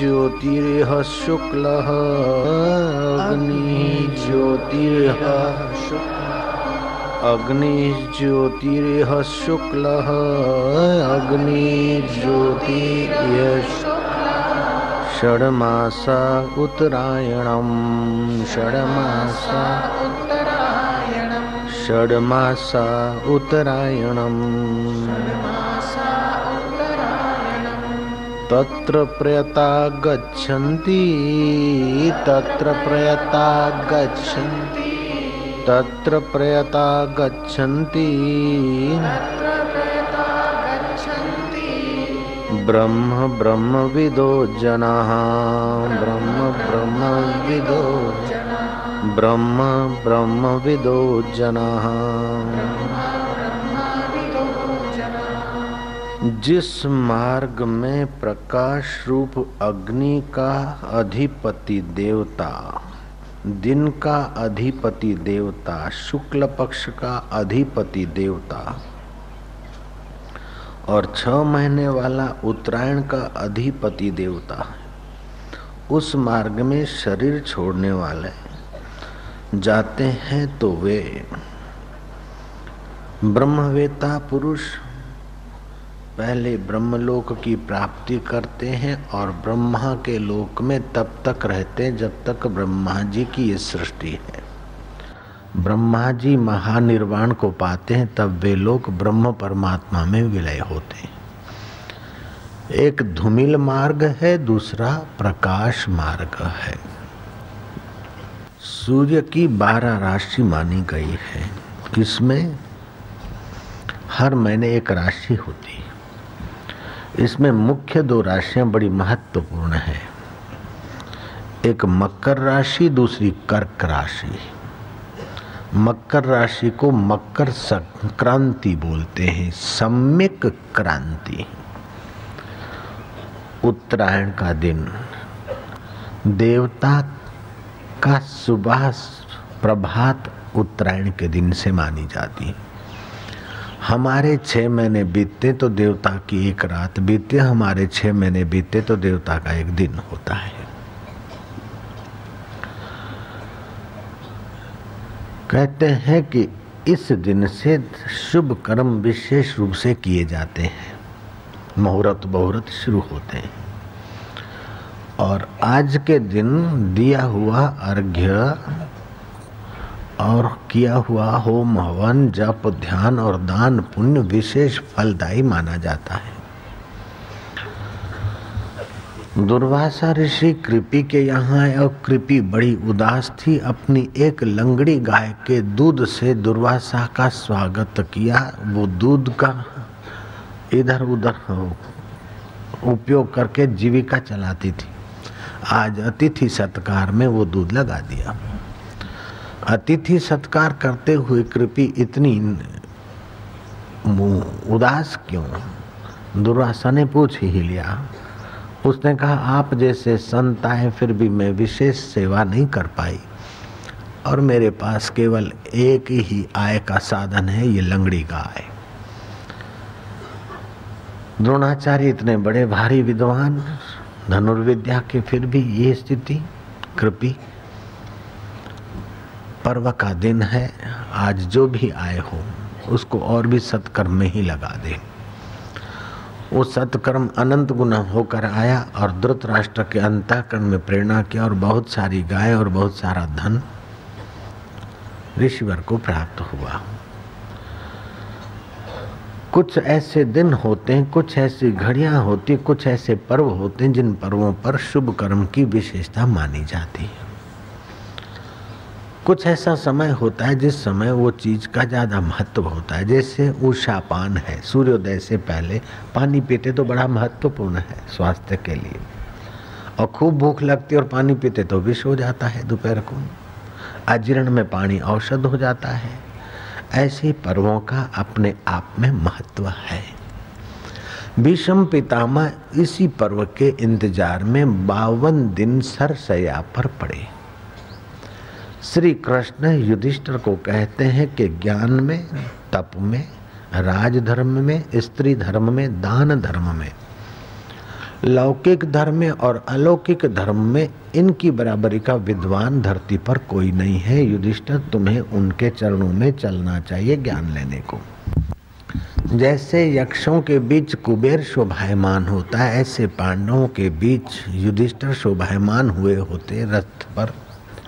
ज्योतिर्ह शुक्लः अग्निः ज्योतिर्ह अग्निज्योतिर्ह शुक्लः अग्निज्योतिर्यश् षड्मासा उत्तरायणं षड्मासा षड्मासा उत्तरायणम् तत्र प्रयता गच्छन्ति, तत्र प्रयता गच्छन्ति, तत्र प्रयता गच्छन्ति। ब्रह्म, ब्रह्मविदो जनाः, ब्रह्म, ब्रह्मविदो ब्रह्म, ब्रह्मविदो जनाः। जिस मार्ग में प्रकाश रूप अग्नि का अधिपति देवता, दिन का अधिपति देवता, शुक्ल पक्ष का अधिपति देवता और छ महीने वाला उत्तरायण का अधिपति देवता उस मार्ग में शरीर छोड़ने वाले जाते हैं तो वे ब्रह्मवेता पुरुष पहले ब्रह्मलोक की प्राप्ति करते हैं और ब्रह्मा के लोक में तब तक रहते हैं जब तक ब्रह्मा जी की ये सृष्टि है। ब्रह्मा जी महानिर्वाण को पाते हैं, तब वे लोग ब्रह्म परमात्मा में विलय होते हैं। एक धूमिल मार्ग है, दूसरा प्रकाश मार्ग है। सूर्य की बारह राशि मानी गई है। इसमें हर महीने एक राशि होती है। इसमें मुख्य दो राशियाँ बड़ी महत्वपूर्ण है। एक मकर राशि, दूसरी कर्क राशि। मकर राशि को मकर संक्रांति बोलते हैं सम्यक क्रांति। उत्तरायण का दिन, देवता का सुबह प्रभात उत्तरायण के दिन से मानी जाती है। हमारे छह महीने बीतते तो देवता की एक रात बीतते, हमारे छह महीने बीतते तो देवता का एक दिन होता है। कहते हैं कि इस दिन से शुभ कर्म विशेष रूप से किए जाते हैं। मुहूर्त बहुरत शुरू होते हैं। और आज के दिन दिया हुआ अर्घ्य और किया हुआ होम हवन जप, ध्यान और दान पुण्य विशेष फलदायी माना जाता है। दुर्वासा ऋषि कृपी के यहाँ और कृपी बड़ी उदास थी। अपनी एक लंगड़ी गाय के दूध से दुर्वासा का स्वागत किया। वो दूध का इधर उधर उपयोग करके जीविका चलाती थी। आज अतिथि सत्कार में वो दूध लगा दिया। अतिथि सत्कार करते हुए कृपी इतनी उदास क्यों? दुर्वासा ने पूछ ही लिया। उसने कहा, आप जैसे संत आए, फिर भी मैं विशेष सेवा नहीं कर पाई। और मेरे पास केवल एक ही आय का साधन है, ये लंगड़ी का आय। द्रोणाचार्य इतने बड़े भारी विद्वान, धनुर्विद्या के फिर भी ये स्थिति, कृपी पर्व का दिन है। आज जो भी आए हो, उसको और भी सत्कर्म में ही लगा दे। वो सत्कर्म अनंत गुना होकर आया और द्रुत राष्ट्र के अंतःकरण में प्रेरणा किया और बहुत सारी गाय और बहुत सारा धन ऋषिवर को प्राप्त हुआ। कुछ ऐसे दिन होते हैं, कुछ ऐसी घड़ियाँ होती कुछ ऐसे पर्व होते हैं, जिन पर्वों पर शुभ कर्म की विशेषता मानी जाती है। कुछ ऐसा समय होता है जिस समय वो चीज़ का ज़्यादा महत्व होता है। जैसे उषा पान है, सूर्योदय से पहले पानी पीते तो बड़ा महत्वपूर्ण है स्वास्थ्य के लिए। और खूब भूख लगती और पानी पीते तो विष हो जाता है दोपहर को। अजीर्ण में पानी औषध हो जाता है। ऐसे पर्वों का अपने आप में महत्व है। भीषम पितामह इसी पर्व के इंतज़ार में बावन दिन सरसया पर पड़े। श्री कृष्ण युधिष्ठर को कहते हैं कि ज्ञान में, तप में, राजधर्म में, स्त्री धर्म में, दान धर्म में, लौकिक धर्म में और अलौकिक धर्म में इनकी बराबरी का विद्वान धरती पर कोई नहीं है। युधिष्ठर, तुम्हें उनके चरणों में चलना चाहिए ज्ञान लेने को। जैसे यक्षों के बीच कुबेर शोभायमान होता है, ऐसे पांडवों के बीच युधिष्ठर शोभायमान हुए होते रथ पर।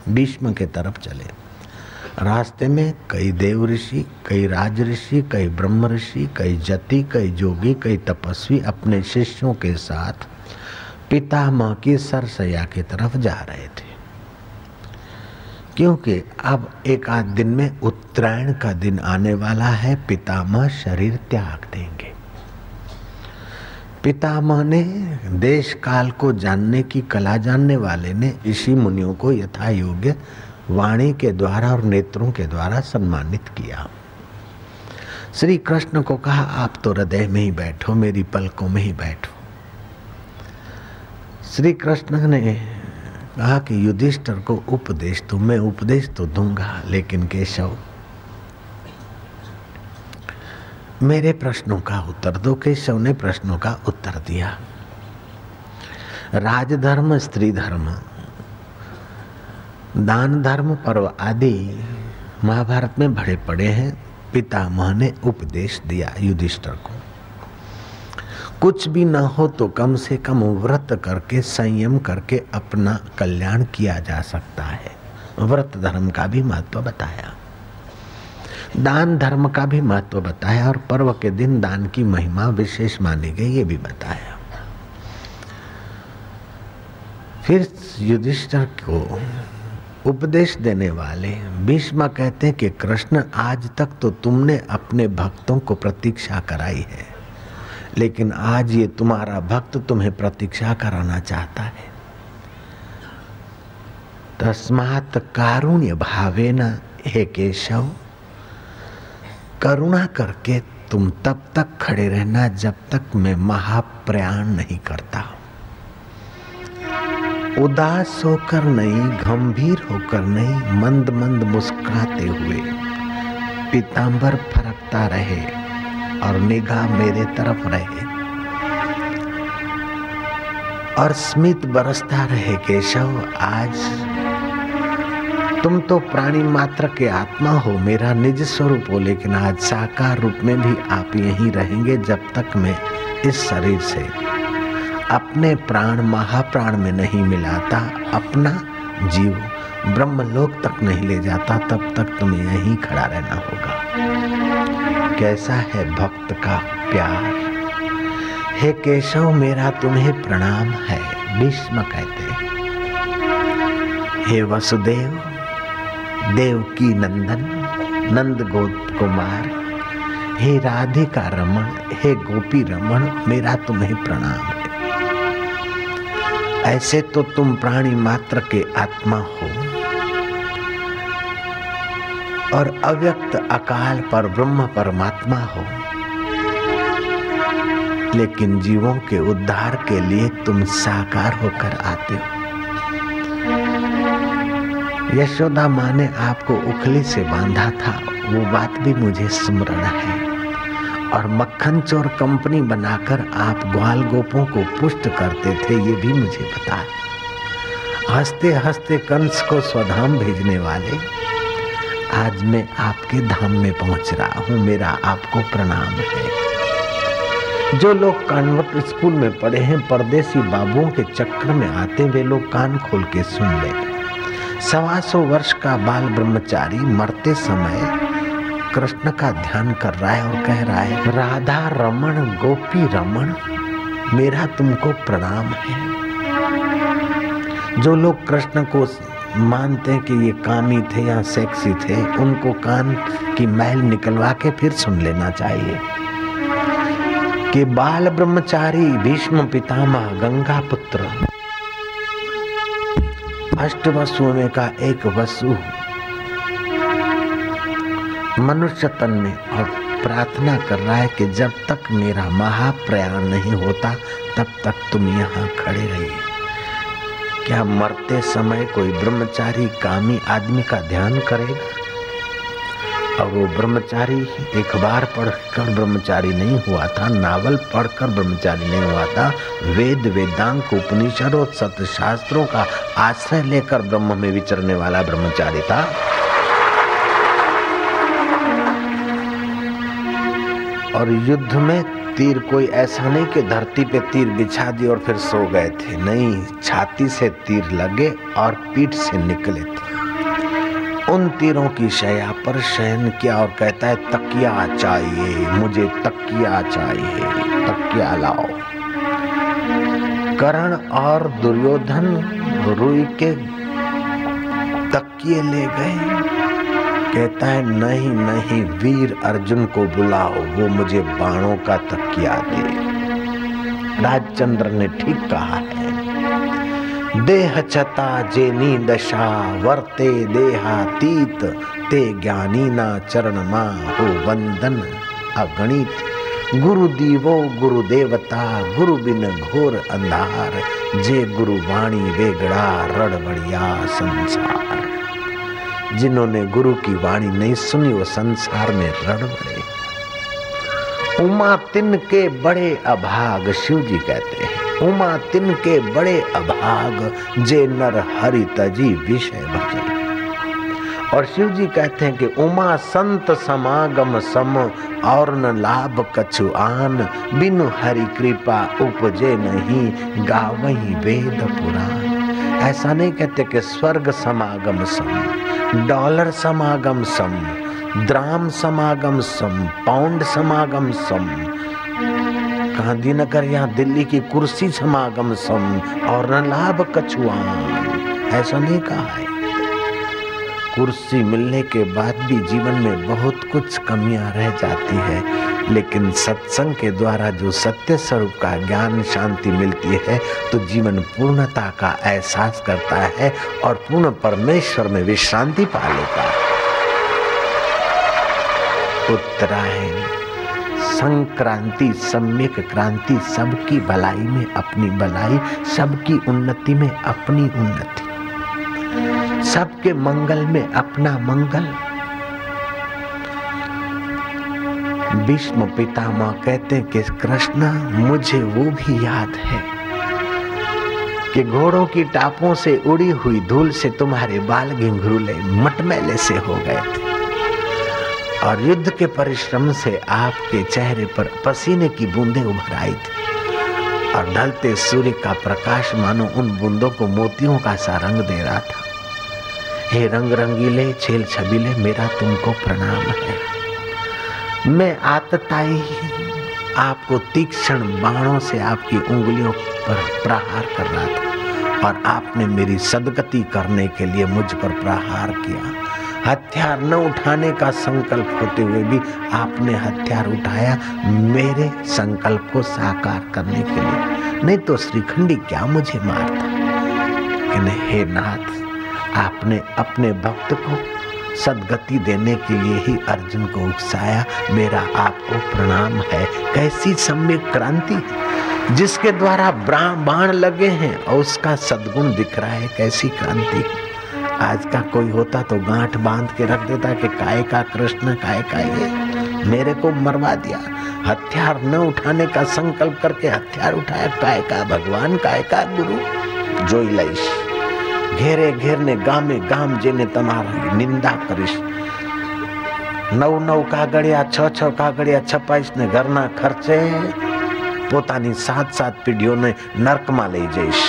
भीष्म के तरफ़ चले। रास्ते में कई देव ऋषि, कई राज ऋषि, कई ब्रह्म ऋषि, कई जति, कई जोगी, कई तपस्वी अपने शिष्यों के साथ पितामह की सरसया की तरफ़ जा रहे थे। क्योंकि अब एक आध दिन में उत्तरायण का दिन आने वाला है, पितामह शरीर त्याग देंगे। पितामह ने देश काल को जानने की, कला जानने वाले ने, ऋषि मुनियों को यथा योग्य वाणी के द्वारा और नेत्रों के द्वारा सम्मानित किया। श्री कृष्ण को कहा, आप तो हृदय में ही बैठो, मेरी पलकों में ही बैठो। श्री कृष्ण ने कहा कि, युधिष्ठर को उपदेश तो मैं उपदेश तो दूँगा, लेकिन केशव मेरे प्रश्नों का उत्तर दो, केशव ने प्रश्नों का उत्तर दिया। राजधर्म, स्त्री धर्म, दान धर्म, पर्व आदि महाभारत में भरे पड़े हैं। पितामह ने उपदेश दिया युधिष्ठर को। कुछ भी न हो तो कम से कम व्रत करके, संयम करके अपना कल्याण किया जा सकता है। व्रत धर्म का भी महत्व बताया। दान धर्म का भी महत्व बताया और पर्व के दिन दान की महिमा विशेष मानी गई, ये भी बताया। फिर युधिष्ठर को उपदेश देने वाले भीष्म कहते हैं कि, कृष्ण, आज तक तो तुमने अपने भक्तों को प्रतीक्षा कराई है, लेकिन आज ये तुम्हारा भक्त तुम्हें प्रतीक्षा कराना चाहता है। तस्मात कारुण्य भावे न हे केशव करुणा करके तुम तब तक खड़े रहना जब तक मैं महाप्रयाण नहीं करता। उदास होकर नहीं, गंभीर होकर नहीं मंद मंद मुस्कुराते हुए पीताम्बर फरकता रहे और निगाह मेरे तरफ़ रहे। और स्मित बरसता रहे, केशव, आज तुम तो प्राणी मात्र के आत्मा हो, मेरा निज स्वरूप हो, लेकिन आज साकार रूप में भी आप यहीं रहेंगे जब तक मैं इस शरीर से अपने प्राण महाप्राण में नहीं मिलाता, अपना जीव ब्रह्मलोक तक नहीं ले जाता, तब तक तुम्हें यहीं खड़ा रहना होगा। कैसा है भक्त का प्यार? हे केशव, मेरा तुम्हें प्रणाम है, भीष्म कहते हे वसुदेव देव की नंदन नंद गोप कुमार हे राधिका रमन हे गोपी रमन मेरा तुम्हें प्रणाम है। ऐसे तो तुम प्राणी मात्र के आत्मा हो, और अव्यक्त अकाल पर ब्रह्म परमात्मा हो, लेकिन जीवों के उद्धार के लिए तुम साकार होकर आते हो। यशोदा माँ ने आपको उखली से बांधा था। वो बात भी मुझे स्मरण है। और मक्खन चोर कंपनी बनाकर आप ग्वाल गोपों को पुष्ट करते थे, ये भी मुझे पता है। हँसते हँसते कंस को स्वधाम भेजने वाले, आज मैं आपके धाम में पहुँच रहा हूँ, मेरा आपको प्रणाम है। जो लोग कॉन्वेंट स्कूल में पढ़े हैं, परदेसी बाबुओं के चक्कर में आते, वे लोग कान खोल के सुन ले सवा सौ वर्ष का बाल ब्रह्मचारी मरते समय कृष्ण का ध्यान कर रहा है और कह रहा है, राधा रमन गोपी रमन मेरा तुमको प्रणाम है। जो लोग कृष्ण को मानते हैं कि ये कामी थे या सेक्सी थे, उनको कान की महल निकलवा के फिर सुन लेना चाहिए। कि बाल ब्रह्मचारी भीष्म पितामह गंगा पुत्र अष्ट वसुओं में का एक वसु मनुष्य तन में और प्रार्थना कर रहा है कि जब तक मेरा महाप्रयाण नहीं होता, तब तक तुम यहाँ खड़े रहिए। क्या मरते समय कोई ब्रह्मचारी कामी आदमी का ध्यान करेगा? और वो ब्रह्मचारी एक बार पढ़कर ब्रह्मचारी नहीं हुआ था, नावल पढ़कर ब्रह्मचारी नहीं हुआ था, वेद वेदांत उपनिषद और सत्य शास्त्रों का आश्रय लेकर ब्रह्म में विचरने वाला ब्रह्मचारी था। और युद्ध में तीर कोई ऐसा नहीं कि धरती पे तीर बिछा दी और फिर सो गए थे। नहीं, छाती से तीर लगे और पीठ से निकले थे। उन तीरों की शया पर शयन किया और कहता है, तकिया चाहिए, मुझे तकिया चाहिए, तकिया लाओ। करण और दुर्योधन रुई के तकिए ले गए। कहता है, नहीं नहीं, वीर अर्जुन को बुलाओ, वो मुझे बाणों का तकिया दे। राजचंद्र ने ठीक कहा है। देह चता जेनी दशा वर्ते देहातीत ते ज्ञानी ना चरण मा हो वंदन अगणित। गुरु दीवो गुरु देवता, गुरु बिन घोर अंधार, जे गुरु वाणी वेगड़ा रड़बड़िया संसार। जिन्होंने गुरु की वाणी नहीं सुनी, वो संसार में रड़बड़े। उमा तिन के बड़े अभाग शिव जी कहते हैं। उमा तिन के बड़े अभाग, जे नर हरि तजी विषय भजे और शिव जी कहते हैं कि उमा संत समागम सम, और न लाभ कछु आन। बिनु हरि कृपा उपजे नहीं, गावही वेद पुराण। ऐसा नहीं कहते कि स्वर्ग समागम सम, डॉलर समागम सम, द्राम समागम सम, पाउंड समागम सम गांधीनगर या दिल्ली की कुर्सी समागम सम और न लाभ कछुआन ऐसा नहीं कहा है। कुर्सी मिलने के बाद भी जीवन में बहुत कुछ कमियाँ रह जाती है, लेकिन सत्संग के द्वारा जो सत्य स्वरूप का ज्ञान शांति मिलती है तो जीवन पूर्णता का एहसास करता है और पूर्ण परमेश्वर में विश्रांति पा लेता है। उत्तरायण। संक्रांति, सम्यक क्रांति, सबकी भलाई में अपनी भलाई, सबकी उन्नति में अपनी उन्नति। सबके मंगल में अपना मंगल। भीष्म पितामह कहते कि कृष्ण, मुझे वो भी याद है कि घोड़ों की टापों से उड़ी हुई धूल से तुम्हारे बाल घिंघरूले, मटमैले से हो गए थे। और युद्ध के परिश्रम से आपके चेहरे पर पसीने की बूंदें उभर आई थी। और ढलते सूर्य का प्रकाश मानो उन बूंदों को मोतियों का सा रंग दे रहा था। हे रंग रंगीले छेल छबीले मेरा तुमको प्रणाम है। मैं आतताई आपको तीक्ष्ण बाणों से आपकी उंगलियों पर प्रहार कर रहा था। और आपने मेरी सदगति करने के लिए मुझ पर प्रहार किया हथियार न उठाने का संकल्प होते हुए भी आपने हथियार उठाया मेरे संकल्प को साकार करने के लिए। नहीं तो श्रीखंडी क्या मुझे मारता? लेकिन हे नाथ, आपने अपने भक्त को सदगति देने के लिए ही अर्जुन को उकसाया। मेरा आपको प्रणाम है। कैसी सम्यक क्रांति है, जिसके द्वारा ब्राह्मण लगे हैं और उसका सदगुण दिख रहा है। कैसी क्रांति आज का कोई होता तो गांठ बांध के रख देता कि काय का कृष्ण काय का ये मेरे को मरवा दिया हथियार न उठाने का संकल्प करके हथियार उठाया काय का भगवान काय का गुरु जो लईश ઘેરે ઘેરને ગામે ગામ જેને તમારી નિંદા કરીશ નવ નવ કાગળિયા છ છ કાગળિયા છપાઈશ ને ઘરના ખર્ચે પોતાની સાત સાત પેઢીઓને નર્કમાં લઈ જઈશ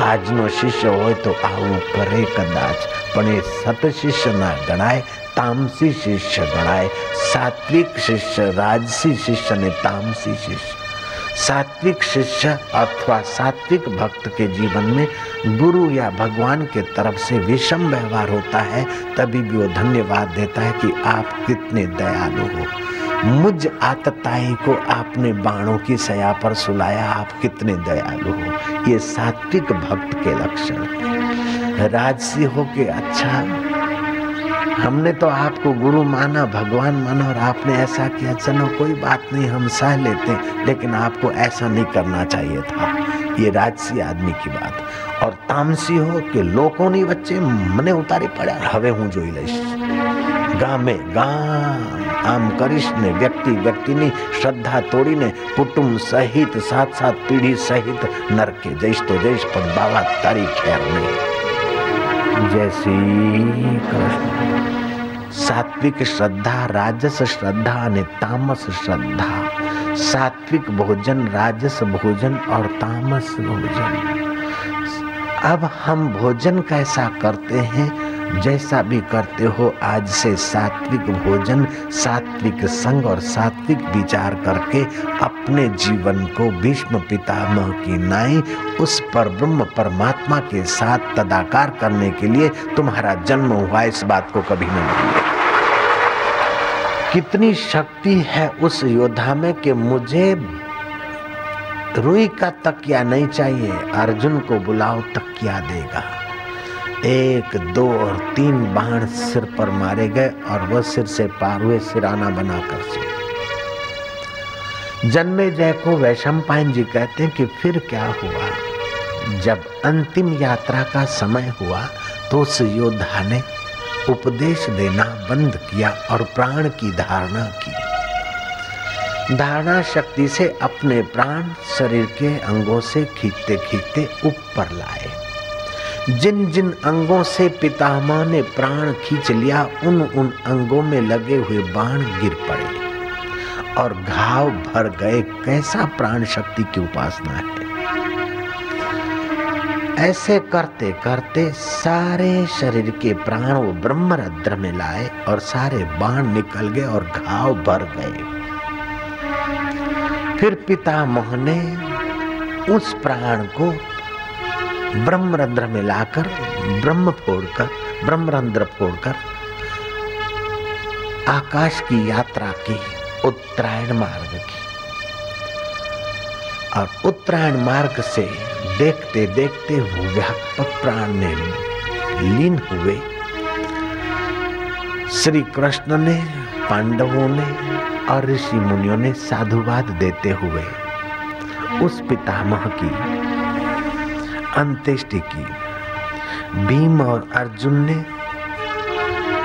આજનો શિષ્ય હોય તો આવું કરે કદાચ પણ એ સત શિષ્ય ના ગણાય તામસી શિષ્ય ગણાય સાત્વિક શિષ્ય રાજસી શિષ્ય ને તામસી શિષ્ય सात्विक शिष्य अथवा सात्विक भक्त के जीवन में गुरु या भगवान के तरफ से विषम व्यवहार होता है तभी भी वो धन्यवाद देता है कि आप कितने दयालु हो मुझ आतताई को आपने बाणों की सया पर सुलाया। आप कितने दयालु हो। ये सात्विक भक्त के लक्षण राजसी हो के अच्छा। हमने तो आपको गुरु माना, भगवान माना और आपने ऐसा किया। चलो, कोई बात नहीं, हम सह लेते लेकिन आपको ऐसा नहीं करना चाहिए था। ये राजसी आदमी की बात। और तामसी हो कि लोगों ने बच्चे मने उतारे पड़ा। हवे हूँ जोई गाँव गामे गाँव આમ કરીશને વ્યક્તિ વ્યક્તિની શ્રદ્ધા તોડીને કુટુંબ સહિત સાત સાત પેઢી સહિત નરકે જઈશ તો જઈશ પણ બાવા તારી ખેર નહીં જય શ્રી કૃષ્ણ સાત્વિક શ્રદ્ધા રાજસ શ્રદ્ધા અને તામસ શ્રદ્ધા सात्विक भोजन राजस भोजन और तामस भोजन अब हम भोजन कैसा करते हैं जैसा भी करते हो, आज से सात्विक भोजन, सात्विक संग और सात्विक विचार करके अपने जीवन को भीष्म पितामह की नाई, उस पर ब्रह्म परमात्मा के साथ तदाकार करने के लिए तुम्हारा जन्म हुआ, इस बात को कभी न भूलिए। कितनी शक्ति है उस योद्धा में कि मुझे रुई का तकिया नहीं चाहिए, अर्जुन को बुलाओ, तकिया देगा। एक, दो और तीन बाण सिर पर मारे गए और वह सिर से पार हुए सिराना बनाकर से। जन्मे जय को वैशम पायन जी कहते हैं कि फिर क्या हुआ? जब अंतिम यात्रा का समय हुआ तो उस योद्धा ने उपदेश देना बंद किया और प्राण की धारणा की। धारणा शक्ति से अपने प्राण शरीर के अंगों से खींचते खींचते ऊपर लाए। जिन जिन अंगों से पितामह ने प्राण खींच लिया, उन उन अंगों में लगे हुए बाण गिर पड़े। और घाव भर गए, कैसा प्राण शक्ति की उपासना है? ऐसे करते करते सारे शरीर के प्राण वो ब्रह्मरद्र में लाए और सारे बाण निकल गए और घाव भर गए। फिर पिता पितामह ने उस प्राण को ब्रह्मरंध्र में लाकर, ब्रह्म फोड़कर, ब्रह्मरंध्र फोड़कर आकाश की यात्रा की उत्तरायण मार्ग की। और उत्तरायण मार्ग से देखते देखते वो व्यापक प्राण ने लीन हुए। श्री कृष्ण ने, पांडवों ने और ऋषि मुनियों ने साधुवाद देते हुए उस पितामह की अंत्येष्टि की। भीम और अर्जुन ने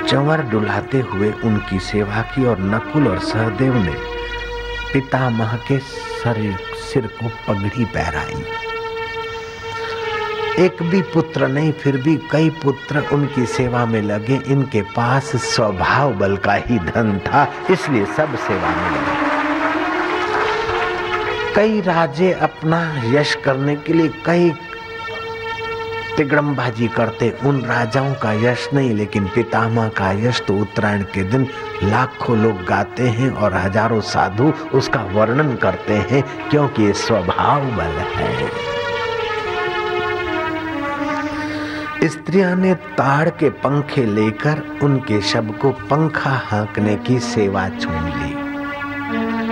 चंवर डुलाते हुए उनकी सेवा की और नकुल और सहदेव ने पितामह के शरीर सिर को पगड़ी पहराई। एक भी पुत्र नहीं, फिर भी कई पुत्र उनकी सेवा में लगे। इनके पास स्वभाव बल का ही धन था, इसलिए सब सेवा में लगे। कई राजे अपना यश करने के लिए कई तिगड़मबाजी करते। उन राजाओं का यश नहीं, लेकिन पितामह का यश तो उत्तरायण के दिन लाखों लोग गाते हैं और हज़ारों साधु उसका वर्णन करते हैं, क्योंकि स्वभाव बल है। स्त्रियाँ ने ताड़ के पंखे लेकर उनके शब को पंखा हाँकने की सेवा छून ली।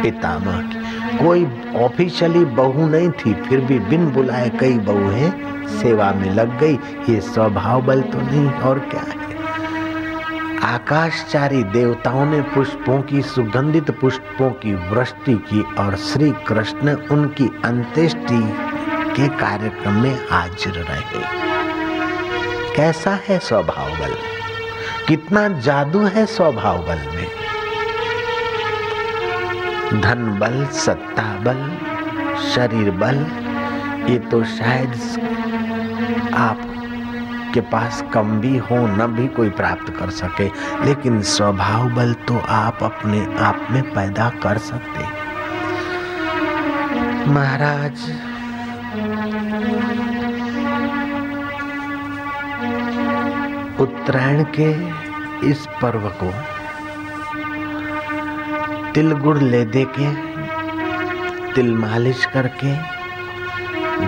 पितामह की कोई ऑफिशियली बहू नहीं थी, फिर भी बिन बुलाए कई बहुएँ सेवा में लग गई। ये स्वभाव बल तो नहीं, और क्या है? आकाशचारी देवताओं ने पुष्पों की, सुगंधित पुष्पों की वृष्टि की, और श्री कृष्ण उनकी अंत्येष्टि के कार्यक्रम में हाजिर रहे। कैसा है स्वभाव बल? कितना जादू है स्वभाव बल में? धन बल, सत्ता बल, शरीर बल, ये तो शायद आप के पास कम भी हो, न भी कोई प्राप्त कर सके। लेकिन स्वभाव बल तो आप अपने आप में पैदा कर सकते। महाराज, उत्तरायण के इस पर्व को तिल गुड़ ले दे के तिल मालिश करके,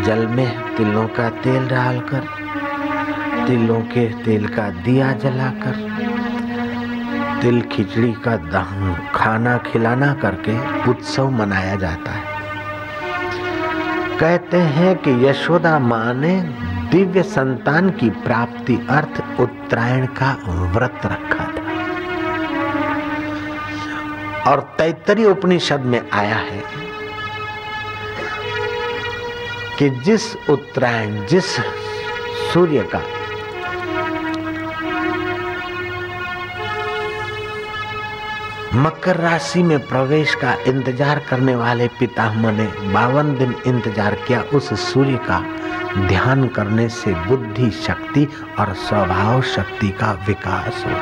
जल में तिलों का तेल डालकर, तिलों के तेल का दिया जलाकर तिल खिचड़ी का दहन खाना खिलाना करके उत्सव मनाया जाता है। कहते हैं कि यशोदा माँ ने दिव्य संतान की प्राप्ति अर्थ उत्तरायण का व्रत रखा। और तैतरी उपनिषद में आया है कि जिस उत्तरायण, जिस सूर्य का मकर राशि में प्रवेश का इंतज़ार करने वाले पितामह ने बावन दिन इंतज़ार किया उस सूर्य का ध्यान करने से बुद्धि शक्ति और स्वभाव शक्ति का विकास होता